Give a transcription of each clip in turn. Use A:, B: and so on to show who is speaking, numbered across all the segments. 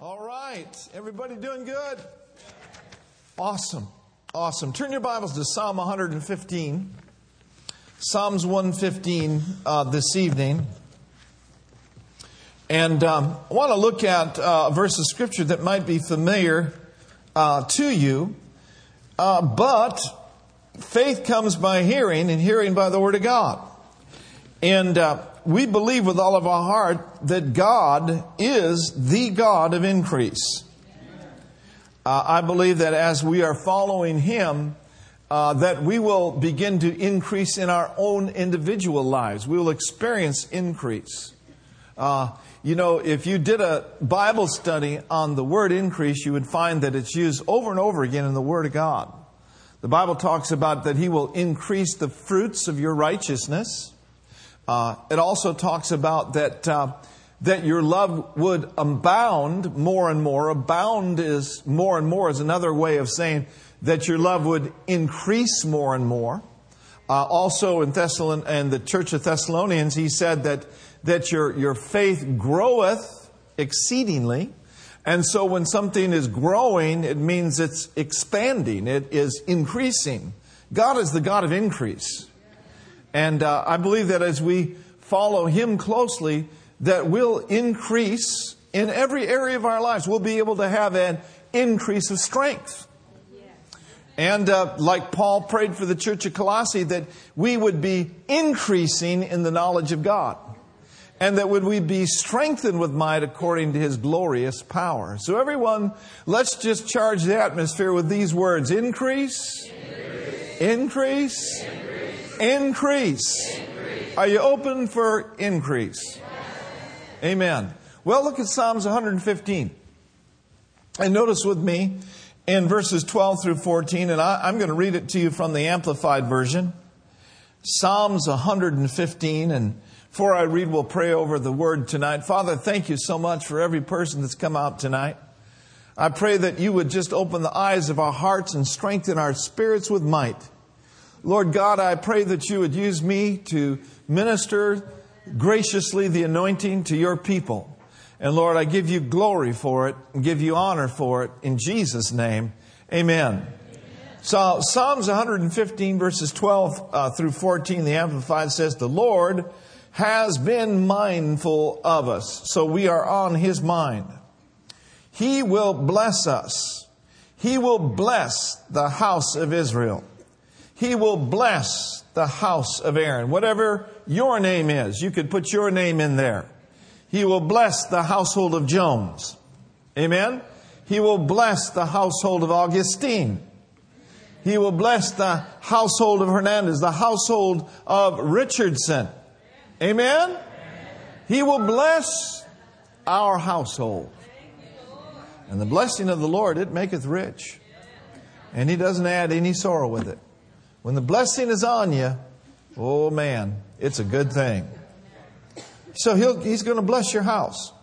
A: All right. Everybody doing good? Awesome. Awesome. Turn your Bibles to Psalm 115. Psalms 115 uh, this evening. And um, I want to look at uh, a verse of Scripture that might be familiar uh, to you. Uh, but faith comes by hearing, and hearing by the Word of God. And uh, we believe with all of our heart that God is the God of increase. Uh, I believe that as we are following Him, uh, that we will begin to increase in our own individual lives. We will experience increase. Uh, you know, if you did a Bible study on the word increase, you would find that it's used over and over again in the Word of God. The Bible talks about that He will increase the fruits of your righteousness. Uh, it also talks about that uh, that your love would abound more and more. Abound is more and more is another way of saying that your love would increase more and more. Uh, also in Thessalon and the Church of Thessalonians, he said that that your your faith groweth exceedingly. And so when something is growing, it means it's expanding, it is increasing. God is the God of increase. And uh, I believe that as we follow Him closely, that we'll increase in every area of our lives. We'll be able to have an increase of strength. And uh, like Paul prayed for the church of Colossae, that we would be increasing in the knowledge of God. And that would we be strengthened with might according to his glorious power. So everyone, let's just charge the atmosphere with these words. Increase. Increase. Increase. Increase increase. Are you open for increase? Amen. Well, look at Psalms 115. And notice with me in verses 12 through 14, and I, am going to read it to you from the Amplified Version. Psalms 115, and before I read, we'll pray over the word tonight. Father, thank you so much for every person that's come out tonight. I pray that you would just open the eyes of our hearts and strengthen our spirits with might. Lord God, I pray that you would use me to minister graciously the anointing to your people. And Lord, I give you glory for it and give you honor for it in Jesus' name. Amen. So Psalms 115 verses 12 uh, through 14, the Amplified says, The Lord has been mindful of us. So we are on his mind. He will bless us. He will bless the house of Israel. He will bless the house of Aaron. Whatever your name is, you could put your name in there. He will bless the household of Jones. Amen? He will bless the household of Augustine. He will bless the household of Hernandez, the household of Richardson. Amen? He will bless our household. And the blessing of the Lord, it maketh rich. And he doesn't add any sorrow with it. When the blessing is on you, oh man, it's a good thing. So he's going to bless your house.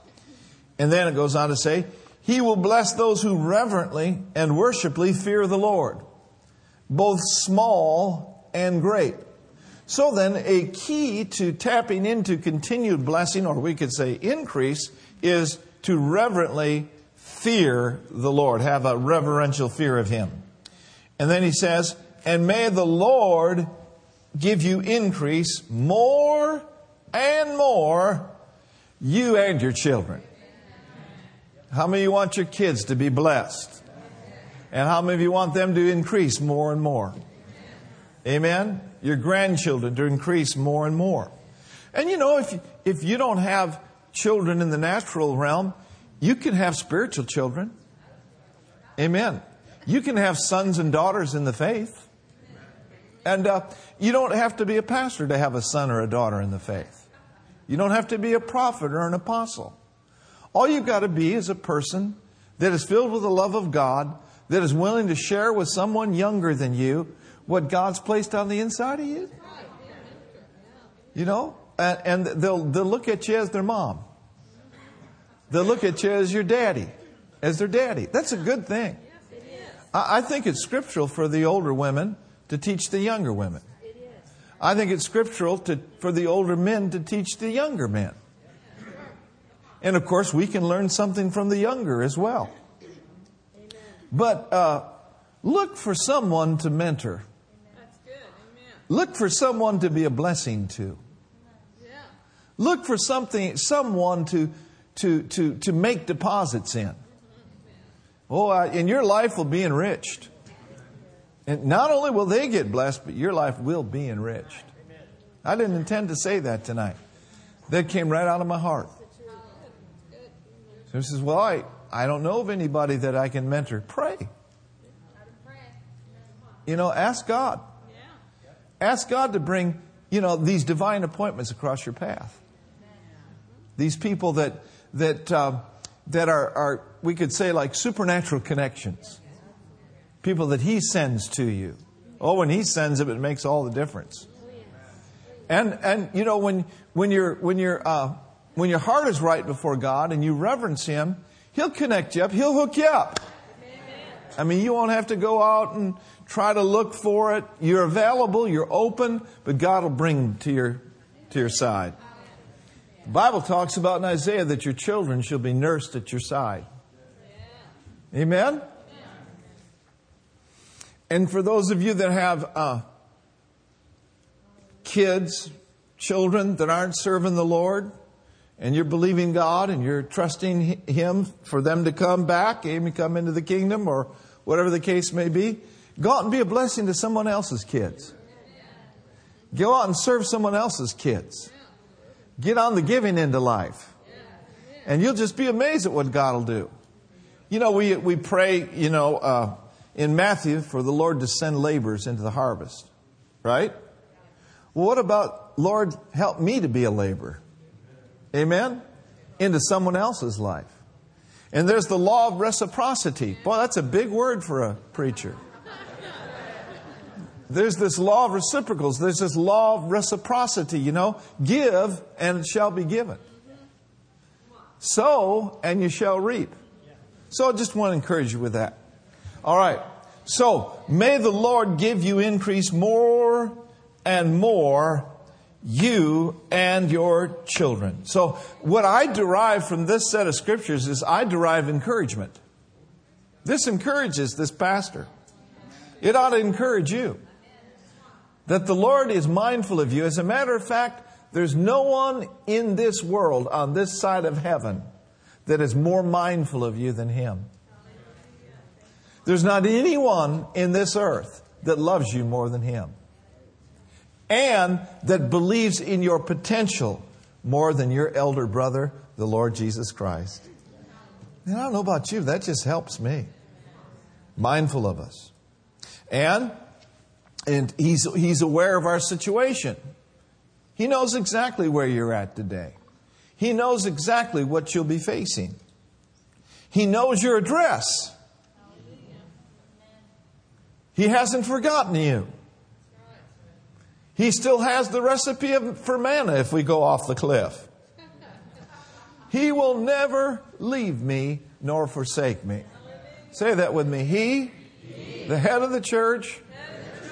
A: And then it goes on to say, He will bless those who reverently and worshipfully fear the Lord, both small and great. So then, a key to tapping into continued blessing, or we could say increase, is to reverently fear the Lord, have a reverential fear of Him. And then he says, and may the Lord give you increase more and more, you and your children. How many of you want your kids to be blessed? And how many of you want them to increase more and more? Amen? Your grandchildren to increase more and more. And you know, if you, if you don't have children in the natural realm, you can have spiritual children. Amen. You can have sons and daughters in the faith. And uh, you don't have to be a pastor to have a son or a daughter in the faith. You don't have to be a prophet or an apostle. All you've got to be is a person that is filled with the love of God, that is willing to share with someone younger than you what God's placed on the inside of you. You know? And, and they'll, they'll look at you as their mom. They'll look at you as your daddy, as their daddy. That's a good thing. I, I think it's scriptural for the older women to teach the younger women. I think it's scriptural to, for the older men to teach the younger men. And of course, we can learn something from the younger as well. But uh, look for someone to mentor.
B: That's good. Amen.
A: Look for someone to be a blessing to. Look for something, someone to, to, to, to make deposits in. Oh, uh, and your life will be enriched. And not only will they get blessed, but your life will be enriched. I didn't intend to say that tonight. That came right out of my heart. So he says, Well, I, I don't know of anybody that I can mentor. Pray. You know, ask God. Ask God to bring, you know, these divine appointments across your path. These people that, that, uh, that are, are, we could say, like supernatural connections. People that He sends to you. Oh, when He sends them, it makes all the difference. And, and you know, when, when, you when, you're, uh, when your heart is right before God and you reverence Him, He'll connect you up, He'll hook you up. I mean, you won't have to go out and try to look for it. You're available, you're open, but God will bring to your, to your side. The Bible talks about in Isaiah that your children shall be nursed at your side. Amen? And for those of you that have uh, kids, children that aren't serving the Lord, and you're believing God and you're trusting Him for them to come back, to come into the kingdom, or whatever the case may be, go out and be a blessing to someone else's kids. Go out and serve someone else's kids. Get on the giving end of life. And you'll just be amazed at what God will do. You know, we, we pray, you know, uh, in Matthew for the Lord to send laborers into the harvest, right? Well, what about, Lord, help me to be a laborer? Amen? Into someone else's life. And there's the law of reciprocity. Boy, that's a big word for a preacher. There's this law of reciprocals. There's this law of reciprocity, you know. Give and it shall be given. Sow and you shall reap. So I just want to encourage you with that. All right. So may the Lord give you increase more and more, you and your children. So what I derive from this set of scriptures is I derive encouragement. This encourages this pastor. It ought to encourage you that the Lord is mindful of you. As a matter of fact, there's no one in this world on this side of heaven that is more mindful of you than Him. There's not anyone in this earth that loves you more than Him and that believes in your potential more than your elder brother, the Lord Jesus Christ. And I don't know about you, that just helps me. Mindful of us. And and he's, he's aware of our situation. He knows exactly where you're at today. He knows exactly what you'll be facing. He knows your address. He hasn't forgotten you. He still has the recipe of, for manna if we go off the cliff. He will never leave me nor forsake me. Say that with me. He, the head of the church,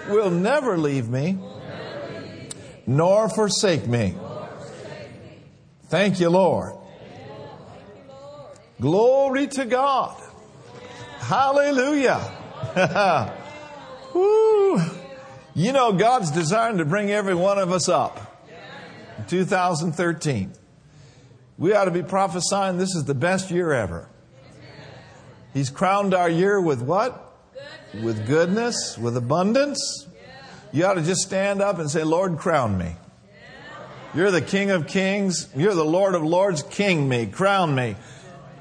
A: will never leave me nor forsake me. Thank you, Lord. Glory to God. Hallelujah. Woo. You know, God's designed to bring every one of us up. In 2013. We ought to be prophesying this is the best year ever. He's crowned our year with what? With goodness, with abundance. You ought to just stand up and say, Lord, crown me. You're the King of Kings. You're the Lord of Lords. King me, crown me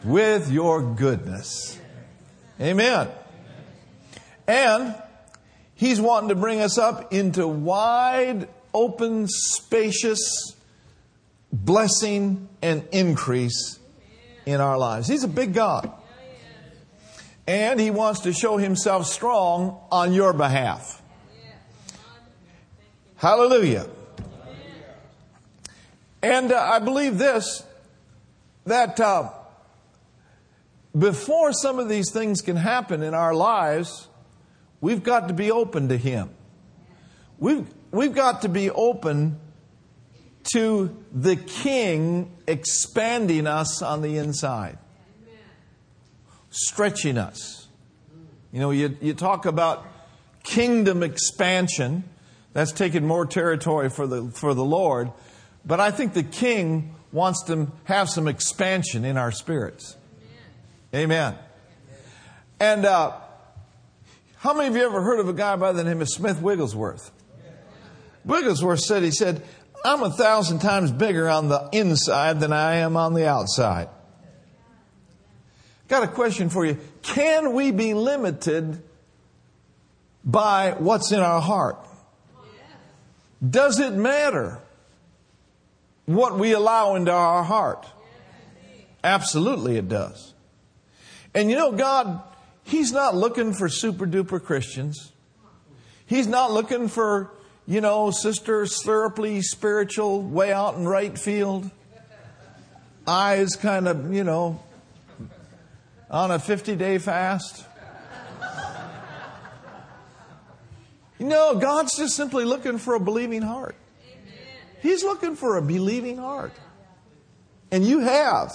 A: with your goodness. Amen. And He's wanting to bring us up into wide, open, spacious blessing and increase in our lives. He's a big God. And He wants to show Himself strong on your behalf. Hallelujah. And uh, I believe this that uh, before some of these things can happen in our lives, we've got to be open to Him. We've, we've got to be open to the King expanding us on the inside, stretching us. You know, you, you talk about kingdom expansion, that's taking more territory for the, for the Lord, but I think the King wants to have some expansion in our spirits. Amen. And uh, how many of you ever heard of a guy by the name of Smith Wigglesworth? Wigglesworth said, he said, I'm a thousand times bigger on the inside than I am on the outside. Got a question for you. Can we be limited by what's in our heart? Does it matter what we allow into our heart? Absolutely it does. And you know, God, He's not looking for super duper Christians. He's not looking for you know, Sister Slurply spiritual, way out in right field. Eyes kind of, you know, on a 50 day fast. You know, God's just simply looking for a believing heart. He's looking for a believing heart. And you have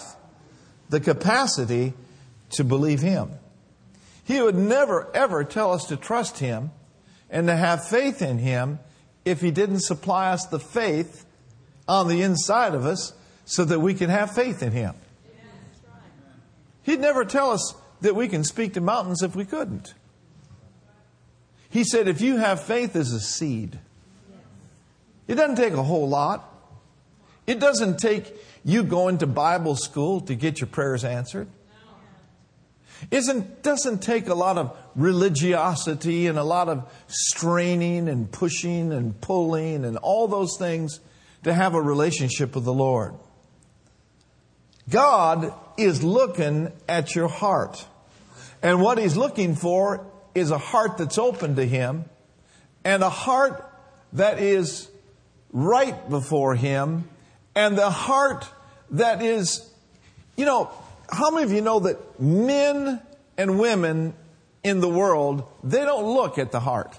A: the capacity to believe Him. He would never, ever tell us to trust Him and to have faith in Him if He didn't supply us the faith on the inside of us so that we can have faith in Him. He'd never tell us that we can speak to mountains if we couldn't. He said, if you have faith as a seed, it doesn't take a whole lot. It doesn't take you going to Bible school to get your prayers answered. It doesn't take a lot of religiosity and a lot of straining and pushing and pulling and all those things to have a relationship with the Lord. God is looking at your heart. And what He's looking for is a heart that's open to Him and a heart that is right before Him and the heart that is, you know, how many of you know that men and women in the world, they don't look at the heart?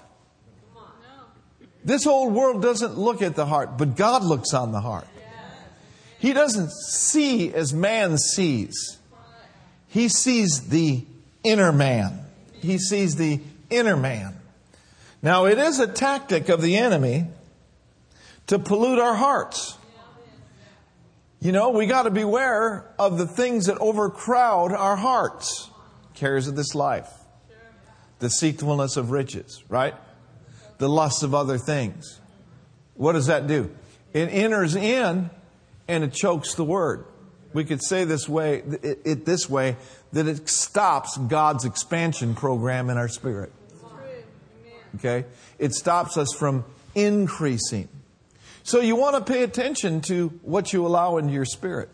A: This whole world doesn't look at the heart, but God looks on the heart. He doesn't see as man sees. He sees the inner man. He sees the inner man. Now, it is a tactic of the enemy to pollute our hearts. You know, we got to beware of the things that overcrowd our hearts. Cares of this life, the deceitfulness of riches, right? The lust of other things. What does that do? It enters in and it chokes the word. We could say this way, it, it this way, that it stops God's expansion program in our spirit. Okay? It stops us from increasing. So you want to pay attention to what you allow into your spirit.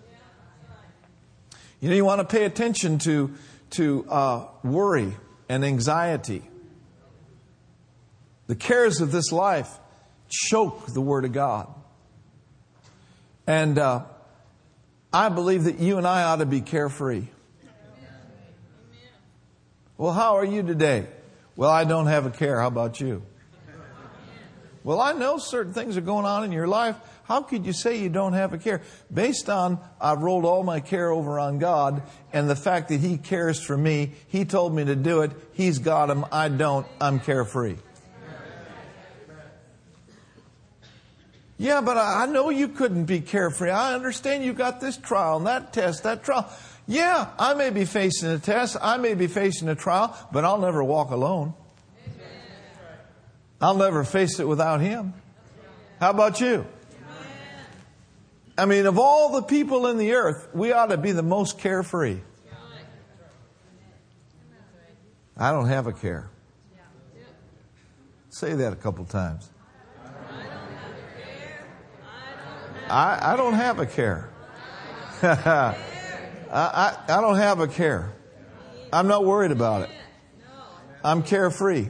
A: You know, you want to pay attention to, to uh, worry and anxiety. The cares of this life choke the Word of God. And uh, I believe that you and I ought to be carefree. Well, how are you today? Well, I don't have a care. How about you? Well, I know certain things are going on in your life. How could you say you don't have a care? Based on I've rolled all my care over on God and the fact that He cares for me, He told me to do it. He's got them. I don't. I'm carefree. Yeah, but I know you couldn't be carefree. I understand you got this trial and that test, that trial. Yeah, I may be facing a test. I may be facing a trial, but I'll never walk alone. I'll never face it without him. How about you? I mean, of all the people in the earth, we ought to be the most carefree. I don't have a care. Say that a couple times. I, I don't have a care. I, I, I don't have a care. I'm not worried about it. I'm carefree.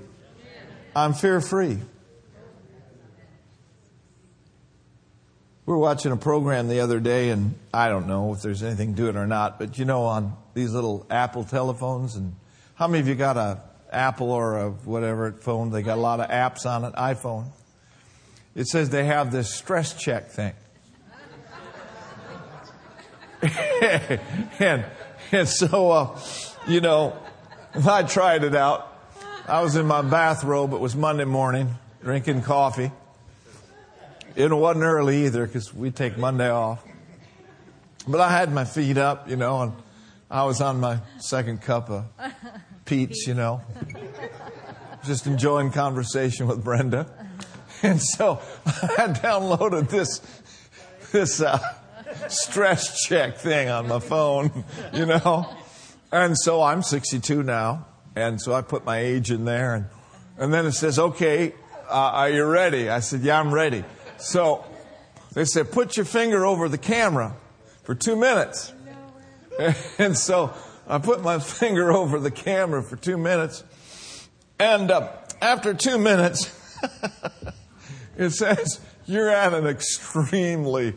A: I'm fear free. We were watching a program the other day, and I don't know if there's anything to it or not, but you know, on these little Apple telephones, and how many of you got a Apple or a whatever phone? They got a lot of apps on it, iPhone. It says they have this stress check thing. and, and so, uh, you know, I tried it out. I was in my bathrobe. It was Monday morning, drinking coffee. It wasn't early either because we take Monday off. But I had my feet up, you know, and I was on my second cup of peach, you know, just enjoying conversation with Brenda. And so I had downloaded this, this, uh, stress check thing on my phone, you know. And so I'm 62 now. And so I put my age in there. And, and then it says, okay, uh, are you ready? I said, yeah, I'm ready. So they said, put your finger over the camera for two minutes. And so I put my finger over the camera for two minutes. And uh, after two minutes, it says, you're at an extremely,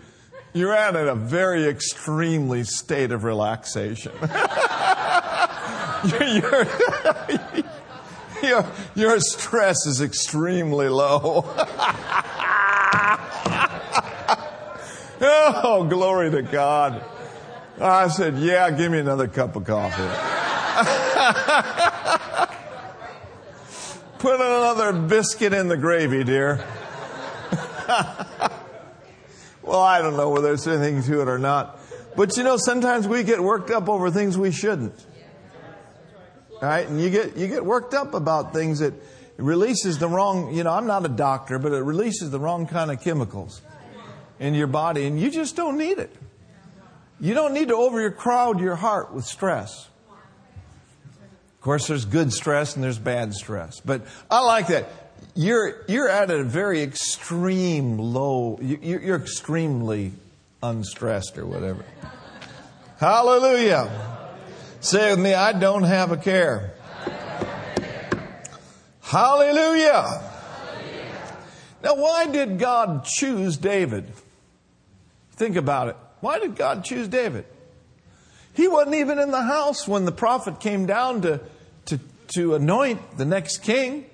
A: you're at a very extremely state of relaxation. your, your, your stress is extremely low. oh, glory to God. I said, yeah, give me another cup of coffee. Put another biscuit in the gravy, dear. well, I don't know whether there's anything to it or not. But you know, sometimes we get worked up over things we shouldn't. Right? And you get, you get worked up about things that releases the wrong, you know, I'm not a doctor, but it releases the wrong kind of chemicals in your body and you just don't need it. You don't need to overcrowd your heart with stress. Of course, there's good stress and there's bad stress, but I like that. You're, you're at a very extreme low, you're extremely unstressed or whatever. Hallelujah. Say with me, I don't have a care. Hallelujah. Now, why did God choose David? Think about it. Why did God choose David? He wasn't even in the house when the prophet came down to, to, to anoint the next king.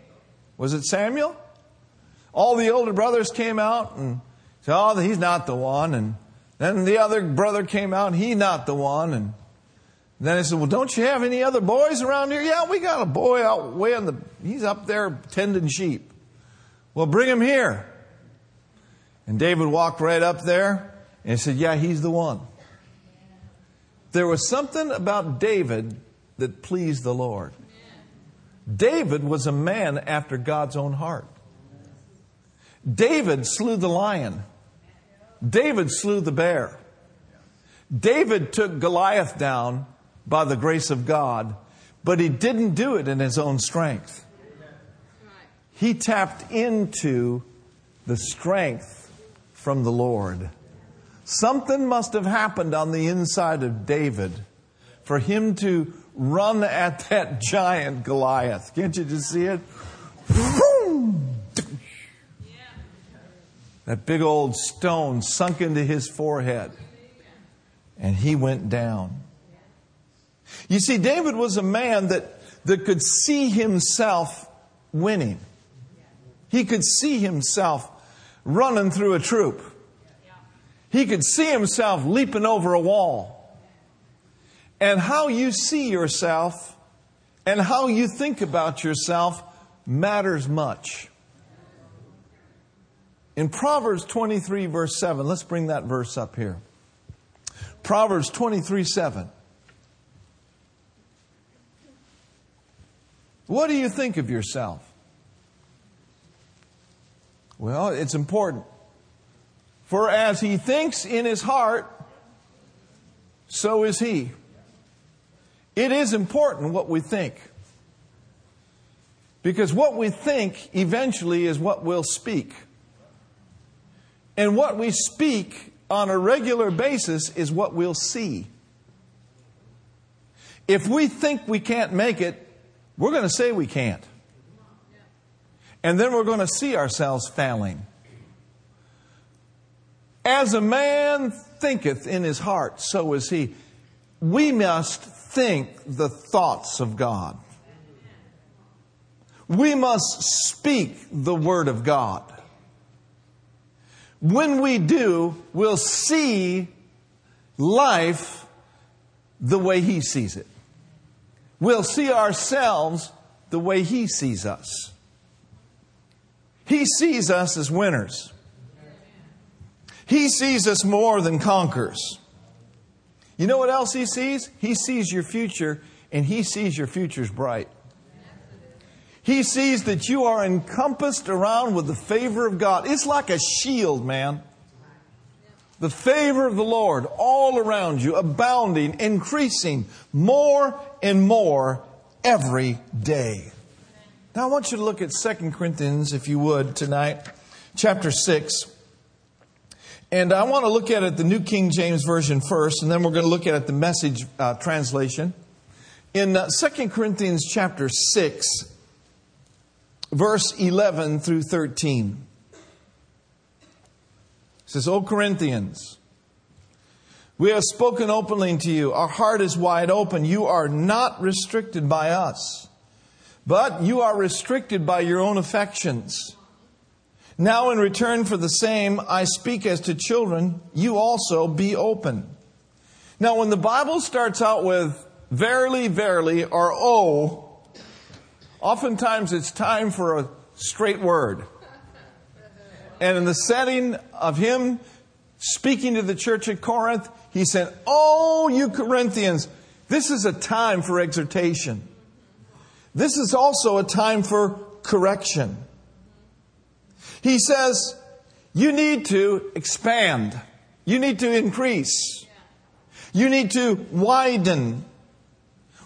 A: Was it Samuel? All the older brothers came out and said, Oh, he's not the one. And then the other brother came out, he's not the one. And then he said, Well, don't you have any other boys around here? Yeah, we got a boy out way on the, he's up there tending sheep. Well, bring him here. And David walked right up there and said, Yeah, he's the one. There was something about David that pleased the Lord. David was a man after God's own heart. David slew the lion. David slew the bear. David took Goliath down by the grace of God, but he didn't do it in his own strength. He tapped into the strength from the Lord. Something must have happened on the inside of David for him to run at that giant Goliath. Can't you just see it? That big old stone sunk into his forehead and he went down. You see, David was a man that, that could see himself winning. He could see himself running through a troop. He could see himself leaping over a wall. And how you see yourself and how you think about yourself matters much. In Proverbs 23, verse 7, let's bring that verse up here. Proverbs 23, 7. What do you think of yourself? Well, it's important. For as he thinks in his heart, so is he. It is important what we think. Because what we think eventually is what we'll speak. And what we speak on a regular basis is what we'll see. If we think we can't make it, we're going to say we can't. And then we're going to see ourselves failing. As a man thinketh in his heart, so is he. We must think the thoughts of God. We must speak the word of God. When we do, we'll see life the way He sees it. We'll see ourselves the way He sees us. He sees us as winners. He sees us more than conquerors. You know what else He sees? He sees your future, and He sees your future's bright. He sees that you are encompassed around with the favor of God. It's like a shield, man. The favor of the Lord all around you, abounding, increasing more and more every day. Now I want you to look at 2 Corinthians, if you would, tonight, chapter 6. And I want to look at it the New King James Version first, and then we're going to look at it the message uh, translation. In uh, 2 Corinthians chapter 6, verse 11 through 13. Says, O Corinthians, we have spoken openly to you. Our heart is wide open. You are not restricted by us, but you are restricted by your own affections. Now, in return for the same, I speak as to children, you also be open. Now, when the Bible starts out with verily, verily, or oh, oftentimes it's time for a straight word. And in the setting of him speaking to the church at Corinth, he said, Oh, you Corinthians, this is a time for exhortation. This is also a time for correction. He says, you need to expand. You need to increase. You need to widen.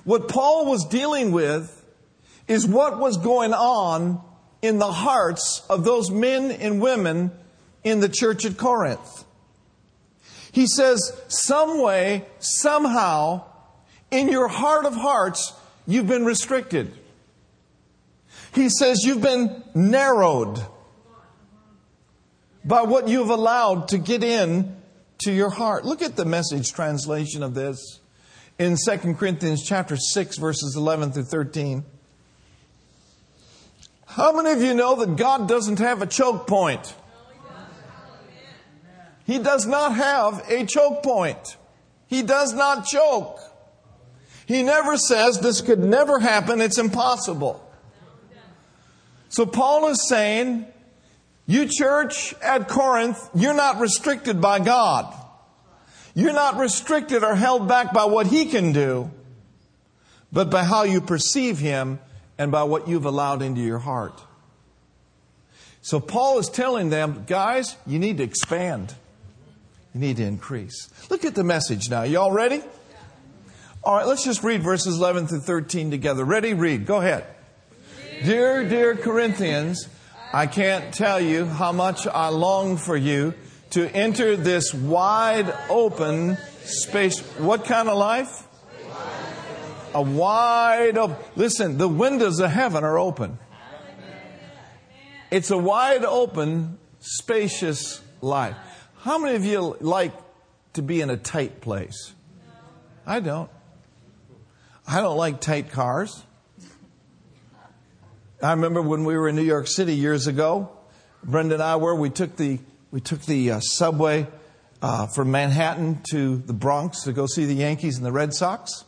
A: What Paul was dealing with is what was going on in the hearts of those men and women in the church at Corinth. He says, some way, somehow, in your heart of hearts, you've been restricted. He says you've been narrowed by what you've allowed to get in to your heart. Look at the message translation of this in 2 Corinthians chapter 6 verses 11 through 13. How many of you know that God doesn't have a choke point? He does not have a choke point. He does not choke. He never says this could never happen, it's impossible. So Paul is saying, you church at Corinth, you're not restricted by God. You're not restricted or held back by what He can do, but by how you perceive Him and by what you've allowed into your heart. So Paul is telling them, guys, you need to expand. You need to increase. Look at the message now. You all ready? All right, let's just read verses 11 through 13 together. Ready? Read. Go ahead. Dear, dear Corinthians, I can't tell you how much I long for you to enter this wide open space. What kind of life? A wide open. Listen, the windows of heaven are open. It's a wide open, spacious life. How many of you like to be in a tight place? I don't. I don't like tight cars. I remember when we were in New York City years ago. Brenda and I were. We took the we took the uh, subway uh, from Manhattan to the Bronx to go see the Yankees and the Red Sox,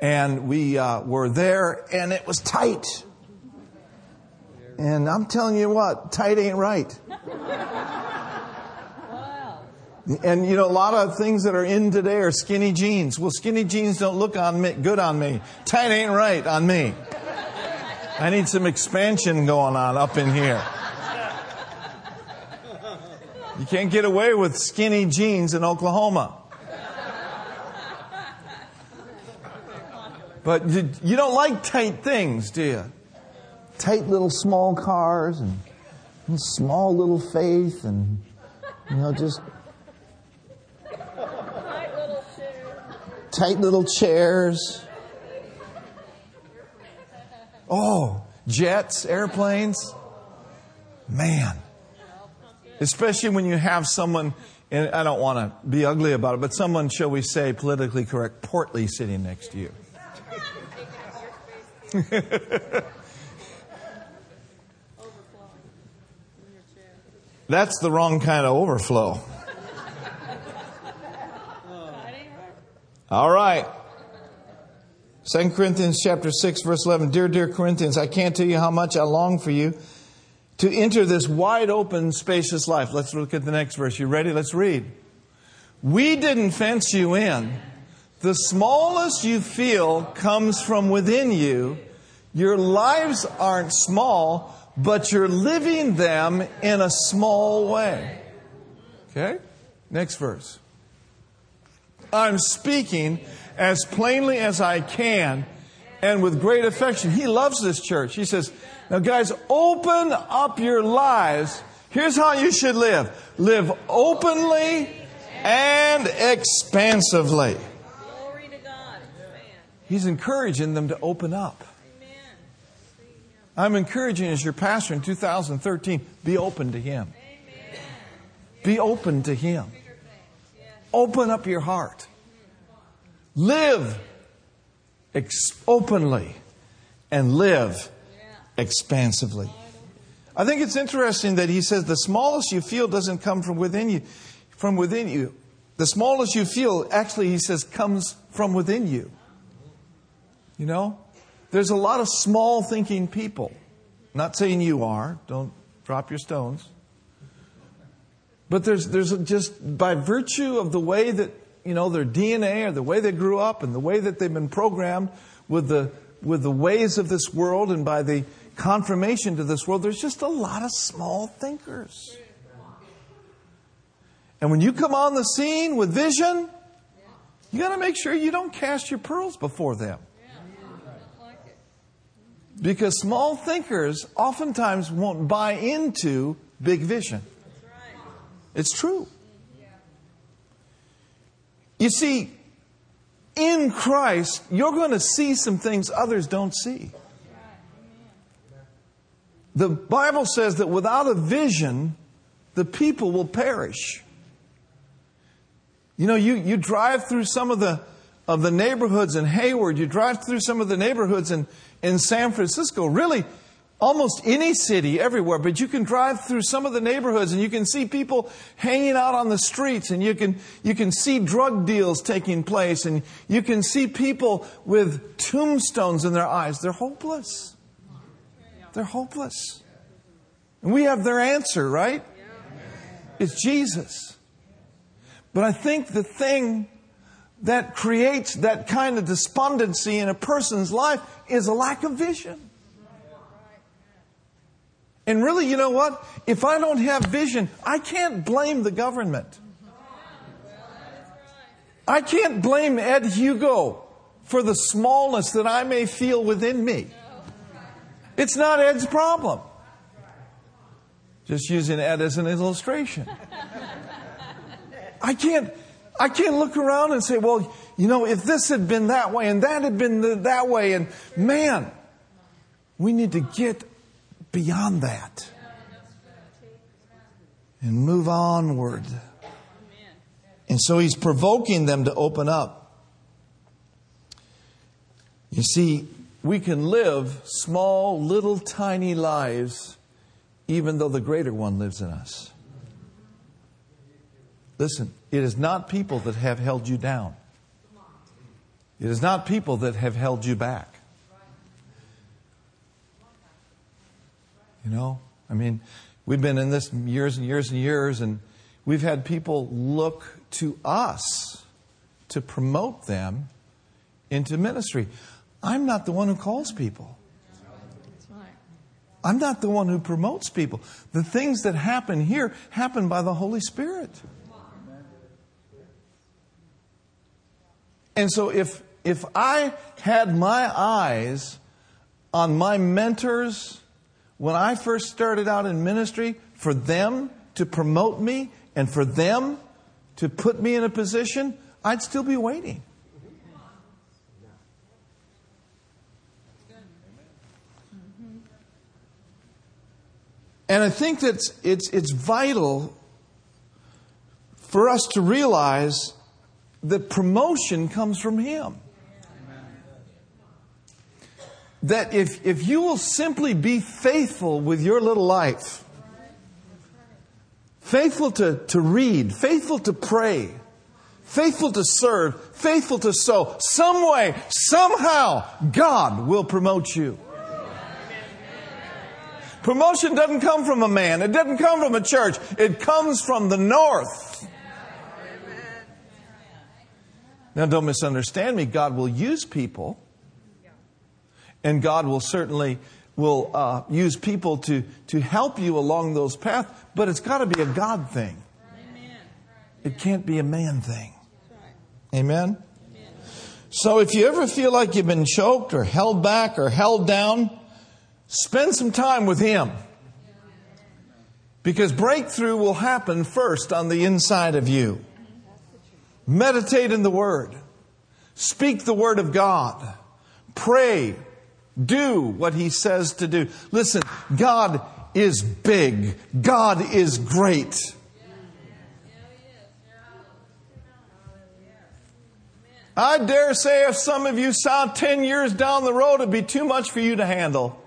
A: and we uh, were there, and it was tight. And I'm telling you what, tight ain't right. And you know, a lot of things that are in today are skinny jeans. Well, skinny jeans don't look on me, good on me. Tight ain't right on me. I need some expansion going on up in here. You can't get away with skinny jeans in Oklahoma. But you, you don't like tight things, do you? Tight little small cars and, and small little faith and, you know, just tight little chairs. Oh, jets, airplanes. Man. Especially when you have someone, and I don't want to be ugly about it, but someone, shall we say, politically correct, portly sitting next to you. That's the wrong kind of overflow. All right. 2 Corinthians chapter 6 verse 11. Dear, dear Corinthians, I can't tell you how much I long for you to enter this wide open, spacious life. Let's look at the next verse. You ready? Let's read. We didn't fence you in. The smallest you feel comes from within you. Your lives aren't small, but you're living them in a small way. Okay? Next verse. I'm speaking as plainly as I can and with great affection. He loves this church. He says, Now, guys, open up your lives. Here's how you should live live openly and expansively.
B: Glory to God. Amen.
A: He's encouraging them to open up. I'm encouraging as your pastor in 2013, be open to Him. Be open to Him. Open up your heart. Live ex- openly and live expansively. I think it's interesting that he says the smallest you feel doesn't come from within you, from within you. The smallest you feel, actually, he says, comes from within you. You know? There's a lot of small thinking people. Not saying you are, don't drop your stones. But there's, there's just by virtue of the way that, you know, their DNA or the way they grew up and the way that they've been programmed with the, with the ways of this world and by the confirmation to this world, there's just a lot of small thinkers. And when you come on the scene with vision, you got to make sure you don't cast your pearls before them. Because small thinkers oftentimes won't buy into big vision. It's true. You see, in Christ, you're going to see some things others don't see. The Bible says that without a vision, the people will perish. You know, you, you drive through some of the of the neighborhoods in Hayward, you drive through some of the neighborhoods in, in San Francisco, really almost any city everywhere, but you can drive through some of the neighborhoods and you can see people hanging out on the streets and you can, you can see drug deals taking place and you can see people with tombstones in their eyes. They're hopeless. They're hopeless. And we have their answer, right? It's Jesus. But I think the thing that creates that kind of despondency in a person's life is a lack of vision. And really, you know what? If I don't have vision, I can't blame the government. I can't blame Ed Hugo for the smallness that I may feel within me. It's not Ed's problem. Just using Ed as an illustration. I can't, I can't look around and say, well, you know, if this had been that way and that had been the, that way, and man, we need to get beyond that and move onward. And so he's provoking them to open up. You see, we can live small, little, tiny lives even though the greater one lives in us. Listen, it is not people that have held you down. It is not people that have held you back. You know, I mean, we've been in this years and years and years, and we've had people look to us to promote them into ministry. I'm not the one who calls people. I'm not the one who promotes people. The things that happen here happen by the Holy Spirit. And so if if I had my eyes on my mentors when I first started out in ministry for them to promote me and for them to put me in a position, I'd still be waiting. And I think that it's, it's vital for us to realize that promotion comes from Him. That if, if you will simply be faithful with your little life, faithful to, to read, faithful to pray, faithful to serve, faithful to sow, some way, somehow, God will promote you. Promotion doesn't come from a man. It doesn't come from a church. It comes from the north. Now, don't misunderstand me. God will use people, and God will certainly will uh, use people to to help you along those paths. But it's got to be a God thing. It can't be a man thing. Amen. So, if you ever feel like you've been choked or held back or held down, spend some time with Him. Because breakthrough will happen first on the inside of you. Meditate in the Word. Speak the Word of God. Pray. Do what He says to do. Listen, God is big. God is great. I dare say if some of you saw 10 years down the road, it'd be too much for you to handle.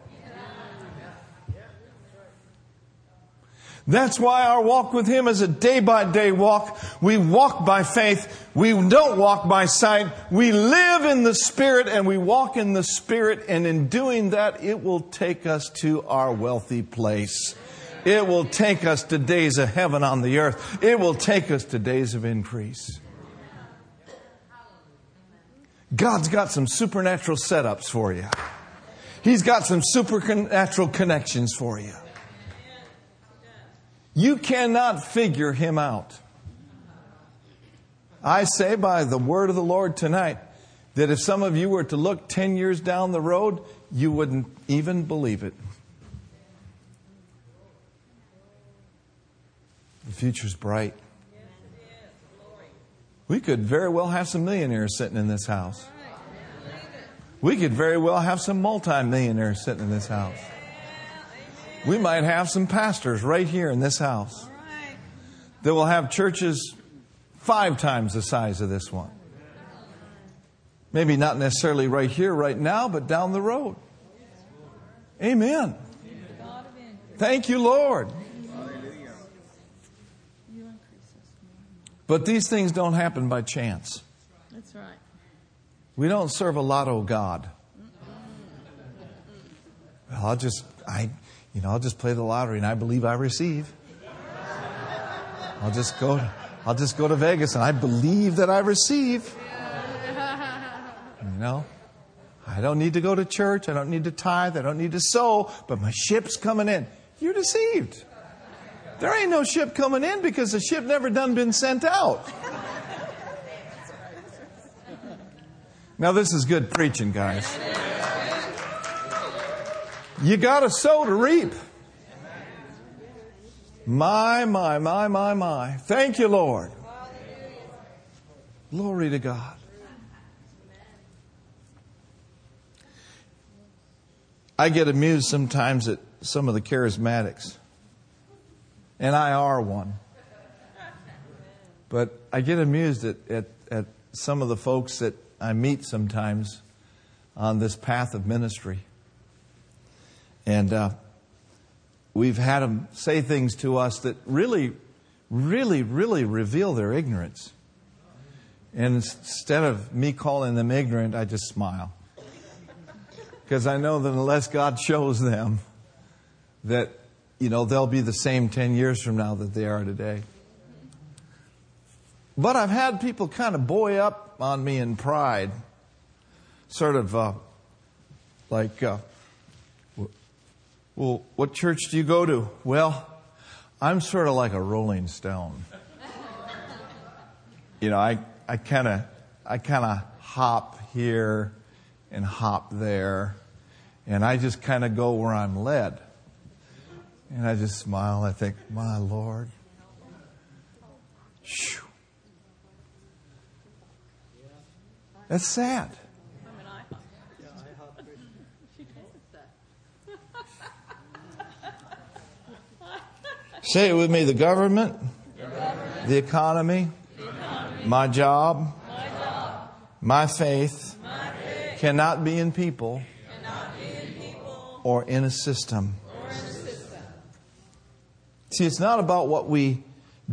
A: That's why our walk with Him is a day by day walk. We walk by faith. We don't walk by sight. We live in the Spirit and we walk in the Spirit. And in doing that, it will take us to our wealthy place. It will take us to days of heaven on the earth. It will take us to days of increase. God's got some supernatural setups for you. He's got some supernatural connections for you. You cannot figure him out. I say by the word of the Lord tonight that if some of you were to look 10 years down the road, you wouldn't even believe it. The future's bright. We could very well have some millionaires sitting in this house. We could very well have some multimillionaires sitting in this house. We might have some pastors right here in this house that will have churches five times the size of this one. Maybe not necessarily right here, right now, but down the road. Amen. Thank you, Lord. But these things don't happen by chance.
B: That's right.
A: We don't serve a lotto God. Well, I'll just, I, you know, I'll just play the lottery and I believe I receive. I'll just go, I'll just go to Vegas and I believe that I receive. You know, I don't need to go to church. I don't need to tithe. I don't need to sow, but my ship's coming in. You're deceived. There ain't no ship coming in because the ship never done been sent out. Now this is good preaching, guys. You got to sow to reap. My, my, my, my, my. Thank you, Lord. Glory to God. I get amused sometimes at some of the charismatics and I are one. But I get amused at, at, at some of the folks that I meet sometimes on this path of ministry. And uh, we've had them say things to us that really, really, really reveal their ignorance. And instead of me calling them ignorant, I just smile. Because I know that unless God shows them that you know, they'll be the same 10 years from now that they are today. But I've had people kind of buoy up on me in pride, sort of uh, like, uh, well, what church do you go to? Well, I'm sort of like a rolling stone. you know, I, I kind of, I kind of hop here and hop there, and I just kind of go where I'm led. And I just smile. I think, my Lord. That's sad. Say it with me the government, the economy, my job, my faith cannot be in people or in a system. See, it's not about what we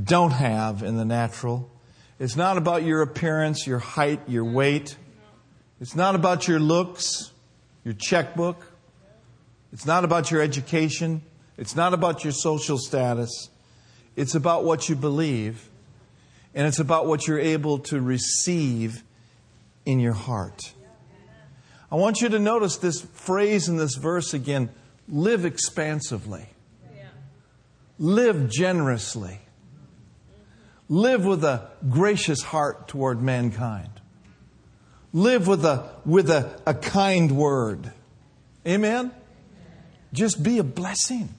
A: don't have in the natural. It's not about your appearance, your height, your weight. It's not about your looks, your checkbook. It's not about your education. It's not about your social status. It's about what you believe. And it's about what you're able to receive in your heart. I want you to notice this phrase in this verse again live expansively, live generously, live with a gracious heart toward mankind, live with a, with a, a kind word. Amen? Just be a blessing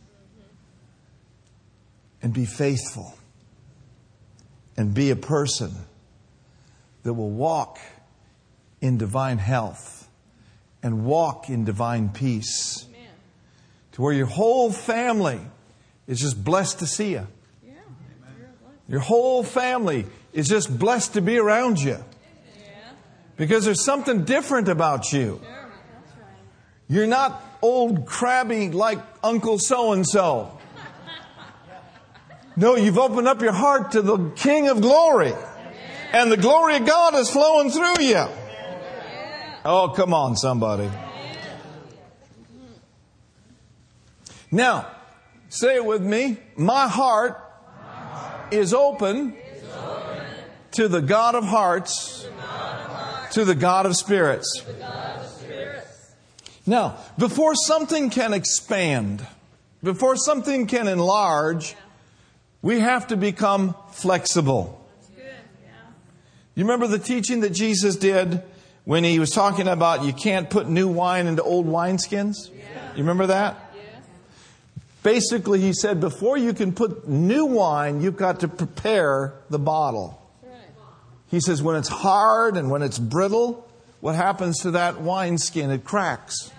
A: and be faithful and be a person that will walk in divine health and walk in divine peace
B: Amen.
A: to where your whole family is just blessed to see you.
B: Yeah. You're a blessing.
A: Your whole family is just blessed to be around you
B: Yeah.
A: because there's something different about you.
B: Sure. That's right.
A: You're not old crabby like Uncle so and so. No, you've opened up your heart to the King of glory. And the glory of God is flowing through you. Oh, come on, somebody. Now, say it with me. My heart is open to the God of hearts, to the God of spirits. Now, before something can expand, before something can enlarge, we have to become flexible.
B: Yeah.
A: You remember the teaching that Jesus did when he was talking about you can't put new wine into old wineskins? You remember that?
B: Yes.
A: Basically, he said before you can put new wine, you've got to prepare the bottle.
B: Right.
A: He says when it's hard and when it's brittle, what happens to that wineskin? It cracks.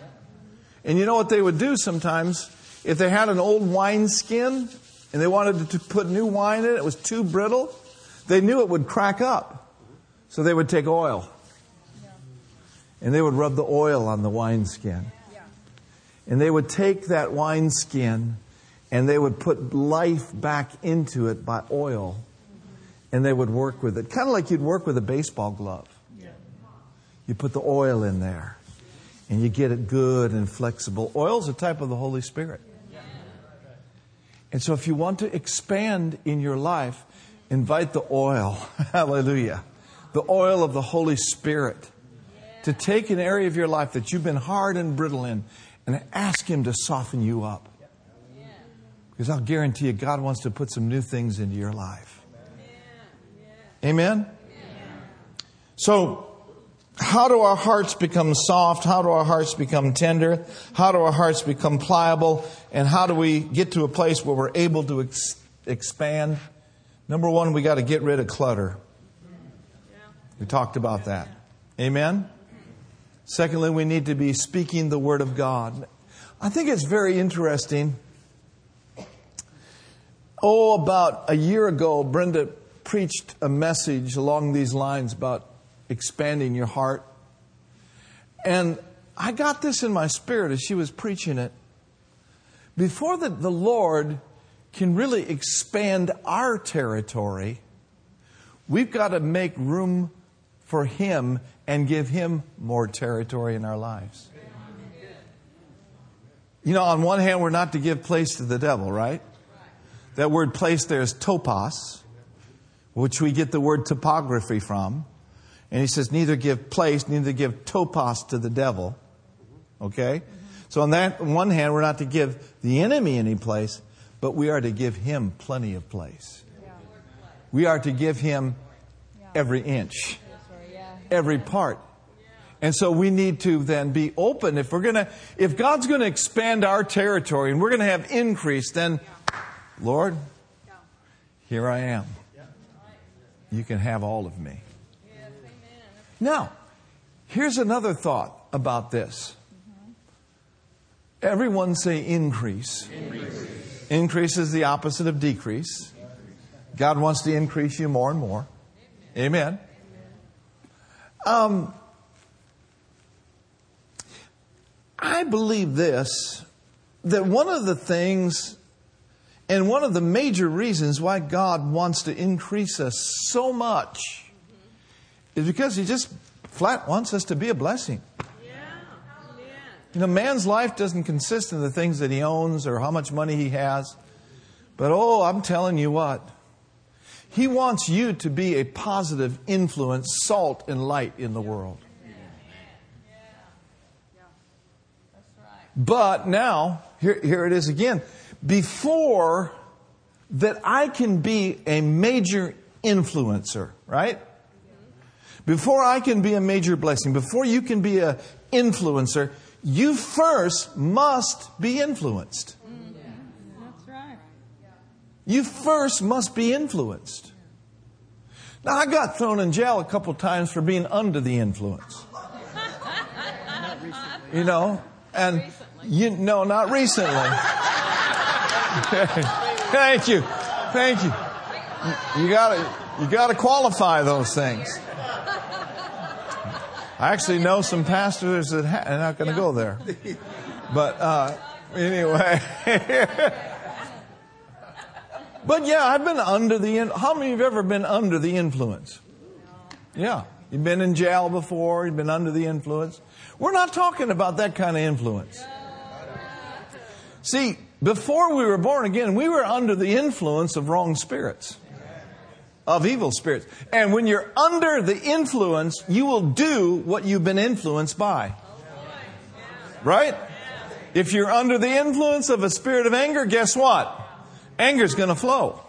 A: And you know what they would do sometimes? If they had an old wineskin and they wanted to put new wine in it, it was too brittle, they knew it would crack up. So they would take oil and they would rub the oil on the wineskin. And they would take that wineskin and they would put life back into it by oil. And they would work with it. Kind of like you'd work with a baseball glove. You put the oil in there and you get it good and flexible. Oil's a type of the Holy Spirit. And so if you want to expand in your life, invite the oil. Hallelujah. The oil of the Holy Spirit to take an area of your life that you've been hard and brittle in and ask Him to soften you up. Because I'll guarantee you, God wants to put some new things into your life. Amen? So, how do our hearts become soft? How do our hearts become tender? How do our hearts become pliable? And how do we get to a place where we're able to ex- expand? Number one, we got to get rid of clutter. We talked about that. Amen? Secondly, we need to be speaking the Word of God. I think it's very interesting. Oh, about a year ago, Brenda preached a message along these lines about expanding your heart. And I got this in my spirit as she was preaching it. Before the, the Lord can really expand our territory, we've got to make room for Him and give Him more territory in our lives. You know, on one hand, we're not to give place to the devil, right? That word place there is topos, which we get the word topography from. And he says, neither give place, neither give topos to the devil. Okay? So on that on one hand, we're not to give the enemy any place, but we are to give him plenty of place. We are to give him every inch, every part. And so we need to then be open. If we're gonna, if God's gonna expand our territory and we're gonna have increase, then, Lord, here I am. You can have all of me. Now, here's another thought about this. Everyone say increase. Increase. is the opposite of decrease. God wants to increase you more and more. Amen. Um, I believe this that one of the things And one of the major reasons why God wants to increase us so much is because He just flat wants us to be a blessing.
B: Yeah.
A: You know, man's life doesn't consist in the things that he owns or how much money he has. But oh, I'm telling you what. He wants you to be a positive influence, salt and light in the world. But now, here, here it is again. Before that I can be a major influencer, right? Before I can be a major blessing, before you can be an influencer, you first must be influenced. Mm.
B: That's right.
A: You first must be influenced. Now, I got thrown in jail a couple times for being under the influence. You know, and you no, not recently. Thank you, thank you. You gotta, you gotta qualify those things. I actually know some pastors that ha- are not going to go there, but uh, anyway. But yeah, I've been under the. In- How many of you have ever been under the influence? Yeah, you've been in jail before. You've been under the influence. We're not talking about that kind of influence. See, before we were born again, we were under the influence of wrong spirits, of evil spirits. And when you're under the influence, you will do what you've been influenced by. Right? If you're under the influence of a spirit of anger, guess what? Anger's going to flow.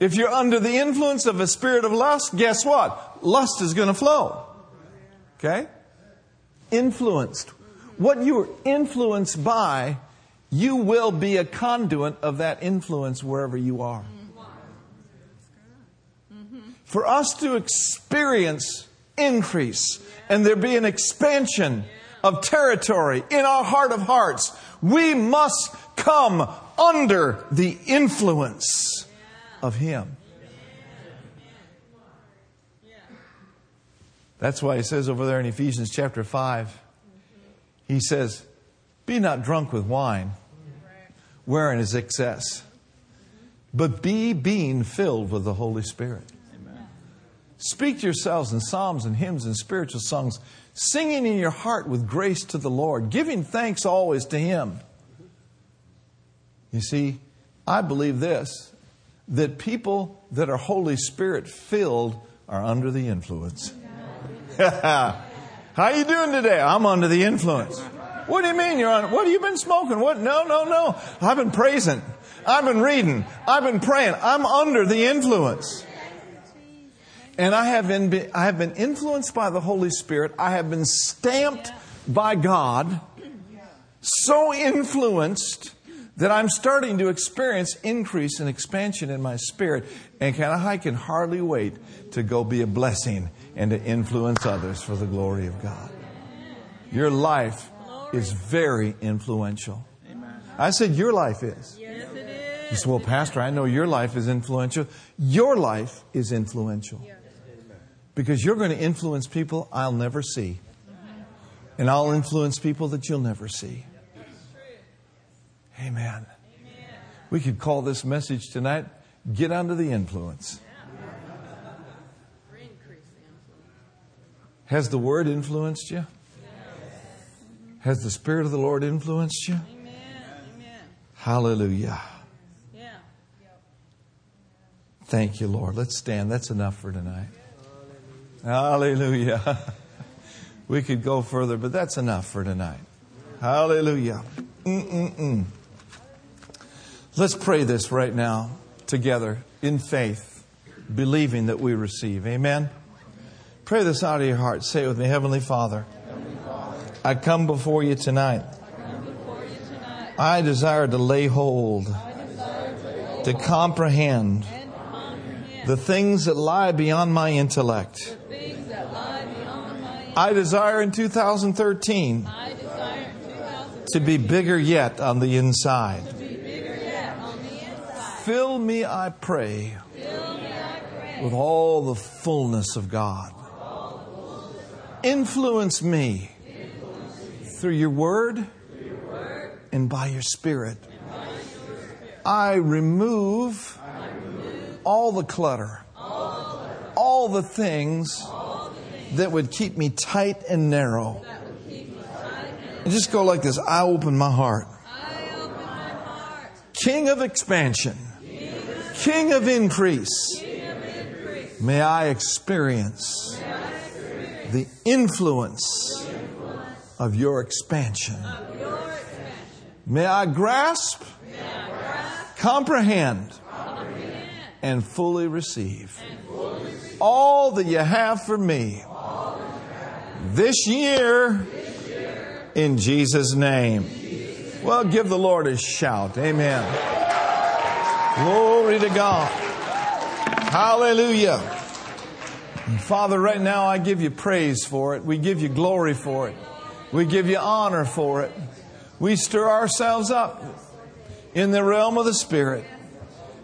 A: If you're under the influence of a spirit of lust, guess what? Lust is going to flow. Okay? Influenced. What you are influenced by, you will be a conduit of that influence wherever you are. For us to experience increase and there be an expansion of territory in our heart of hearts, we must come under the influence of Him. That's why he says over there in Ephesians chapter 5, he says, Be not drunk with wine, wherein is excess, but be being filled with the Holy Spirit. Speak to yourselves in psalms and hymns and spiritual songs, singing in your heart with grace to the Lord, giving thanks always to Him. You see, I believe this that people that are Holy Spirit filled are under the influence. How you doing today? I'm under the influence. What do you mean you're on? What have you been smoking? What? No, no, no. I've been praising. I've been reading. I've been praying. I'm under the influence. And I have been, I have been influenced by the Holy Spirit. I have been stamped by God, so influenced that I'm starting to experience increase and expansion in my spirit. And can I can hardly wait to go be a blessing and to influence others for the glory of God. Your life is very influential. I said your life is.
B: Yes, it is.
A: You said, well, Pastor, I know your life is influential. Your life is influential. Because you're going to influence people I'll never see. And I'll influence people that you'll never see. Amen. We could call this message tonight Get Under the Influence. Has the Word influenced you? Has the Spirit of the Lord influenced you? Hallelujah. Thank you, Lord. Let's stand. That's enough for tonight. Hallelujah. We could go further, but that's enough for tonight. Hallelujah. Mm-mm-mm. Let's pray this right now together in faith, believing that we receive. Amen. Pray this out of your heart. Say it with me Heavenly Father, I come before you tonight. I desire to lay hold, to comprehend the things that lie beyond my intellect. I desire in 2013
B: desire in 2000
A: to be bigger yet on the inside.
B: the.
A: Fill me, I pray,
B: Fill me, I pray,
A: with all the fullness of God. Influence me through your word and by your spirit. I remove all the clutter, all the things that would keep me tight and narrow. And just go like this I open my heart.
B: I open my heart.
A: King of expansion, King of increase, may I experience the influence of your expansion. May I grasp, comprehend, and fully receive all that you have for me this year in Jesus' name. Well, give the Lord a shout. Amen. Glory to God. Hallelujah. Father, right now I give you praise for it. We give you glory for it. We give you honor for it. We stir ourselves up in the realm of the Spirit.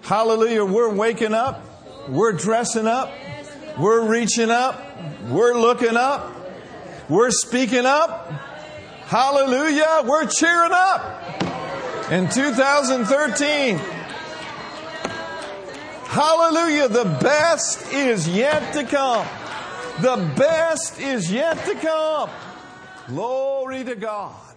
A: Hallelujah. We're waking up. We're dressing up. We're reaching up. We're looking up. We're speaking up. Hallelujah. We're cheering up in 2013. Hallelujah. The best is yet to come. The best is yet to come. Glory to God.